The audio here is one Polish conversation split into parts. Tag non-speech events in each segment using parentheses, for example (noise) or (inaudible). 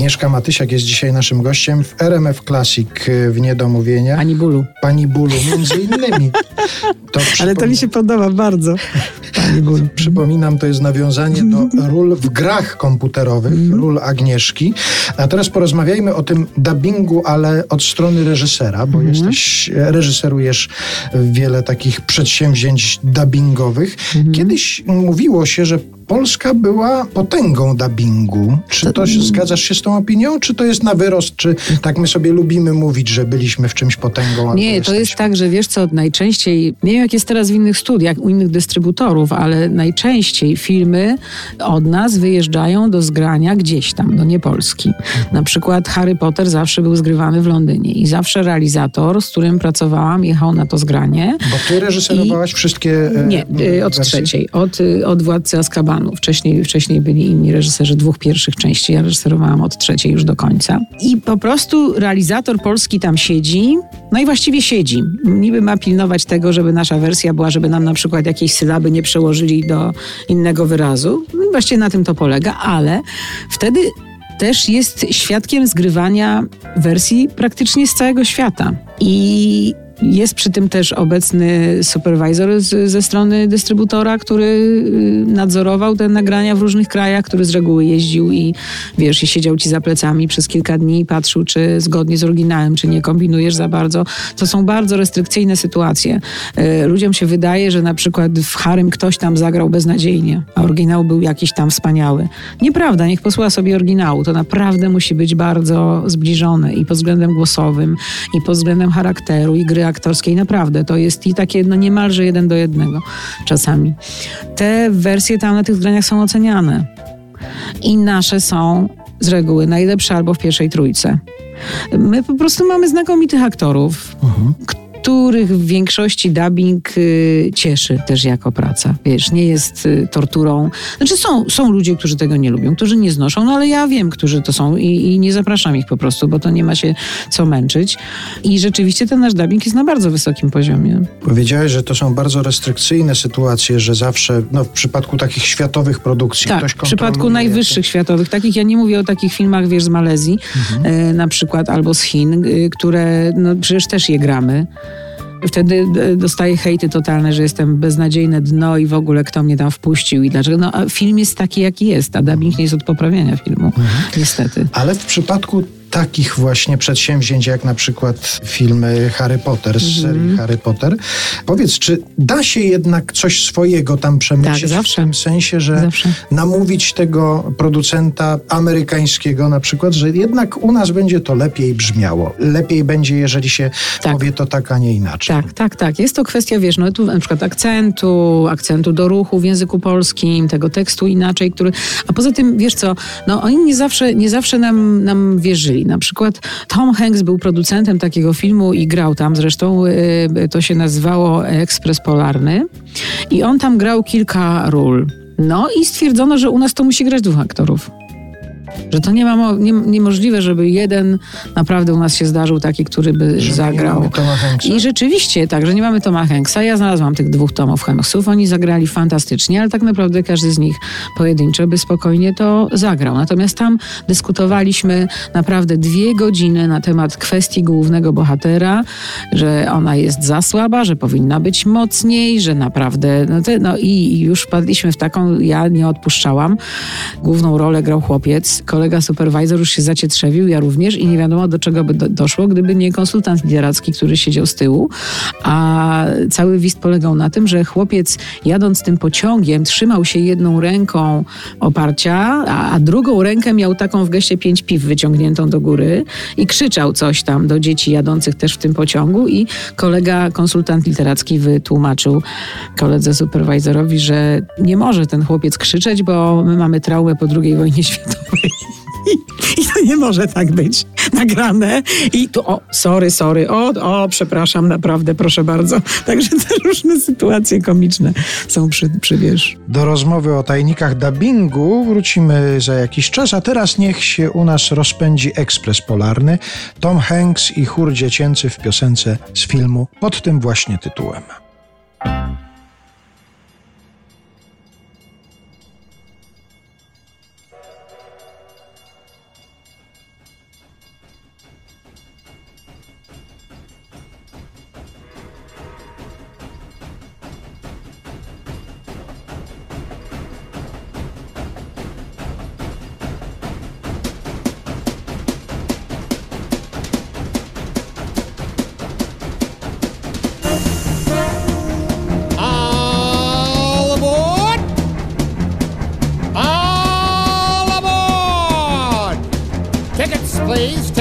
Agnieszka Matysiak jest dzisiaj naszym gościem w RMF Classic y, w Niedomówienia. Pani Bulu. Pani Bulu, między innymi. To (laughs) Ale to mi się podoba bardzo. Pani Bulu. (laughs) Przypominam, to jest nawiązanie do (laughs) ról w grach komputerowych, mm. ról Agnieszki. A teraz porozmawiajmy o tym dubbingu, ale od strony reżysera, bo mm. jesteś, reżyserujesz wiele takich przedsięwzięć dubbingowych. Mm. Kiedyś mówiło się, że Polska była potęgą dubbingu. Czy to, zgadzasz się z tą opinią, czy to jest na wyrost, czy tak my sobie lubimy mówić, że byliśmy w czymś potęgą? Nie, to jest tak, że wiesz co, najczęściej, nie wiem jak jest teraz w innych studiach, u innych dystrybutorów, ale najczęściej filmy od nas wyjeżdżają do zgrania gdzieś tam, do niepolski. Na przykład Harry Potter zawsze był zgrywany w Londynie i zawsze realizator, z którym pracowałam, jechał na to zgranie. Bo ty reżyserowałaś I... wszystkie e, Nie, e, od wersji? trzeciej, od, od Władcy Azkabanu Wcześniej, wcześniej byli inni reżyserzy dwóch pierwszych części. Ja reżyserowałam od trzeciej już do końca. I po prostu realizator polski tam siedzi, no i właściwie siedzi. Niby ma pilnować tego, żeby nasza wersja była, żeby nam na przykład jakieś sylaby nie przełożyli do innego wyrazu. No i właściwie na tym to polega, ale wtedy też jest świadkiem zgrywania wersji praktycznie z całego świata. I jest przy tym też obecny supervisor z, ze strony dystrybutora, który y, nadzorował te nagrania w różnych krajach, który z reguły jeździł i wiesz, i siedział ci za plecami przez kilka dni i patrzył, czy zgodnie z oryginałem, czy nie kombinujesz za bardzo. To są bardzo restrykcyjne sytuacje. Y, ludziom się wydaje, że na przykład w Harym ktoś tam zagrał beznadziejnie, a oryginał był jakiś tam wspaniały. Nieprawda, niech posłucha sobie oryginału. To naprawdę musi być bardzo zbliżone i pod względem głosowym, i pod względem charakteru, i gry aktorskiej, naprawdę. To jest i takie no niemalże jeden do jednego czasami. Te wersje tam na tych zgraniach są oceniane. I nasze są z reguły najlepsze albo w pierwszej trójce. My po prostu mamy znakomitych aktorów, mhm których w większości dubbing y, cieszy też jako praca. Wiesz, nie jest y, torturą. Znaczy są, są ludzie, którzy tego nie lubią, którzy nie znoszą, no ale ja wiem, którzy to są i, i nie zapraszam ich po prostu, bo to nie ma się co męczyć. I rzeczywiście ten nasz dubbing jest na bardzo wysokim poziomie. Powiedziałeś, że to są bardzo restrykcyjne sytuacje, że zawsze, no w przypadku takich światowych produkcji tak, w przypadku najwyższych światowych, takich, ja nie mówię o takich filmach, wiesz, z Malezji mhm. e, na przykład, albo z Chin, e, które, no przecież też je gramy. Wtedy e, dostaję hejty totalne, że jestem beznadziejne dno i w ogóle kto mnie tam wpuścił i dlaczego. No, film jest taki, jaki jest, a dubbing nie jest od poprawiania filmu, mhm. niestety. Ale w przypadku takich właśnie przedsięwzięć, jak na przykład filmy Harry Potter z serii mm -hmm. Harry Potter. Powiedz, czy da się jednak coś swojego tam przemyśleć? Tak, zawsze. W tym sensie, że zawsze. namówić tego producenta amerykańskiego na przykład, że jednak u nas będzie to lepiej brzmiało. Lepiej będzie, jeżeli się tak. powie to tak, a nie inaczej. Tak, tak, tak. Jest to kwestia, wiesz, no tu na przykład akcentu, akcentu do ruchu w języku polskim, tego tekstu inaczej, który... A poza tym, wiesz co, no oni nie zawsze, nie zawsze nam, nam wierzyli. Na przykład Tom Hanks był producentem takiego filmu i grał tam, zresztą y, to się nazywało Ekspres Polarny i on tam grał kilka ról. No i stwierdzono, że u nas to musi grać dwóch aktorów. Że to nie ma nie, niemożliwe, żeby jeden naprawdę u nas się zdarzył taki, który by że zagrał. I rzeczywiście tak, że nie mamy Toma Hanksa. Ja znalazłam tych dwóch Tomów Hanksów. Oni zagrali fantastycznie, ale tak naprawdę każdy z nich pojedynczo by spokojnie to zagrał. Natomiast tam dyskutowaliśmy naprawdę dwie godziny na temat kwestii głównego bohatera, że ona jest za słaba, że powinna być mocniej, że naprawdę. No, te, no i, i już wpadliśmy w taką, ja nie odpuszczałam. Główną rolę grał chłopiec, kolega supervisor już się zacietrzewił, ja również i nie wiadomo do czego by do, doszło, gdyby nie konsultant literacki, który siedział z tyłu, a cały wist polegał na tym, że chłopiec jadąc tym pociągiem trzymał się jedną ręką oparcia, a, a drugą rękę miał taką w geście pięć piw wyciągniętą do góry i krzyczał coś tam do dzieci jadących też w tym pociągu i kolega konsultant literacki wytłumaczył koledze supervisorowi, że nie może ten chłopiec krzyczeć, bo my mamy traumę po II wojnie światowej. I to nie może tak być nagrane. I tu, o, sorry, sorry, o, o, przepraszam, naprawdę, proszę bardzo. Także te różne sytuacje komiczne są przy, przy wiesz. Do rozmowy o tajnikach dubbingu wrócimy za jakiś czas, a teraz niech się u nas rozpędzi ekspres polarny. Tom Hanks i chór dziecięcy w piosence z filmu pod tym właśnie tytułem.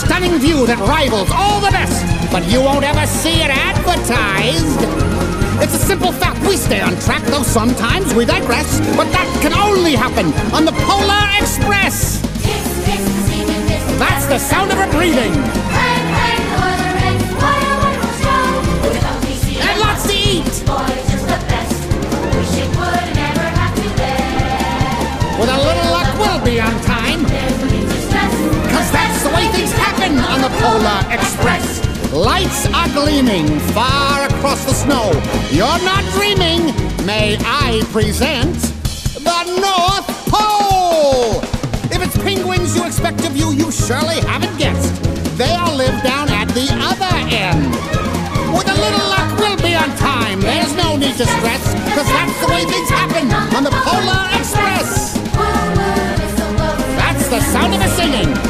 stunning view that rivals all the best, but you won't ever see it advertised. It's a simple fact, we stay on track, though sometimes we digress, but that can only happen on the Polar Express. That's the sound of her breathing. Gleaming far across the snow. You're not dreaming. May I present the North Pole? If it's penguins you expect to view, you surely haven't guessed. They all live down at the other end. With a little luck, we'll be on time. There's no need to stress, cause that's the way things happen on the Polar Express. That's the sound of her singing.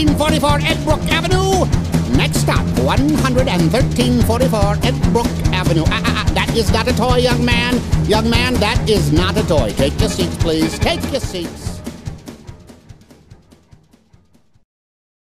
11344 Edbrook Avenue. Next stop, 11344 Edbrook Avenue. Ah, ah, ah, that is not a toy, young man. Young man, that is not a toy. Take your seats, please. Take your seats.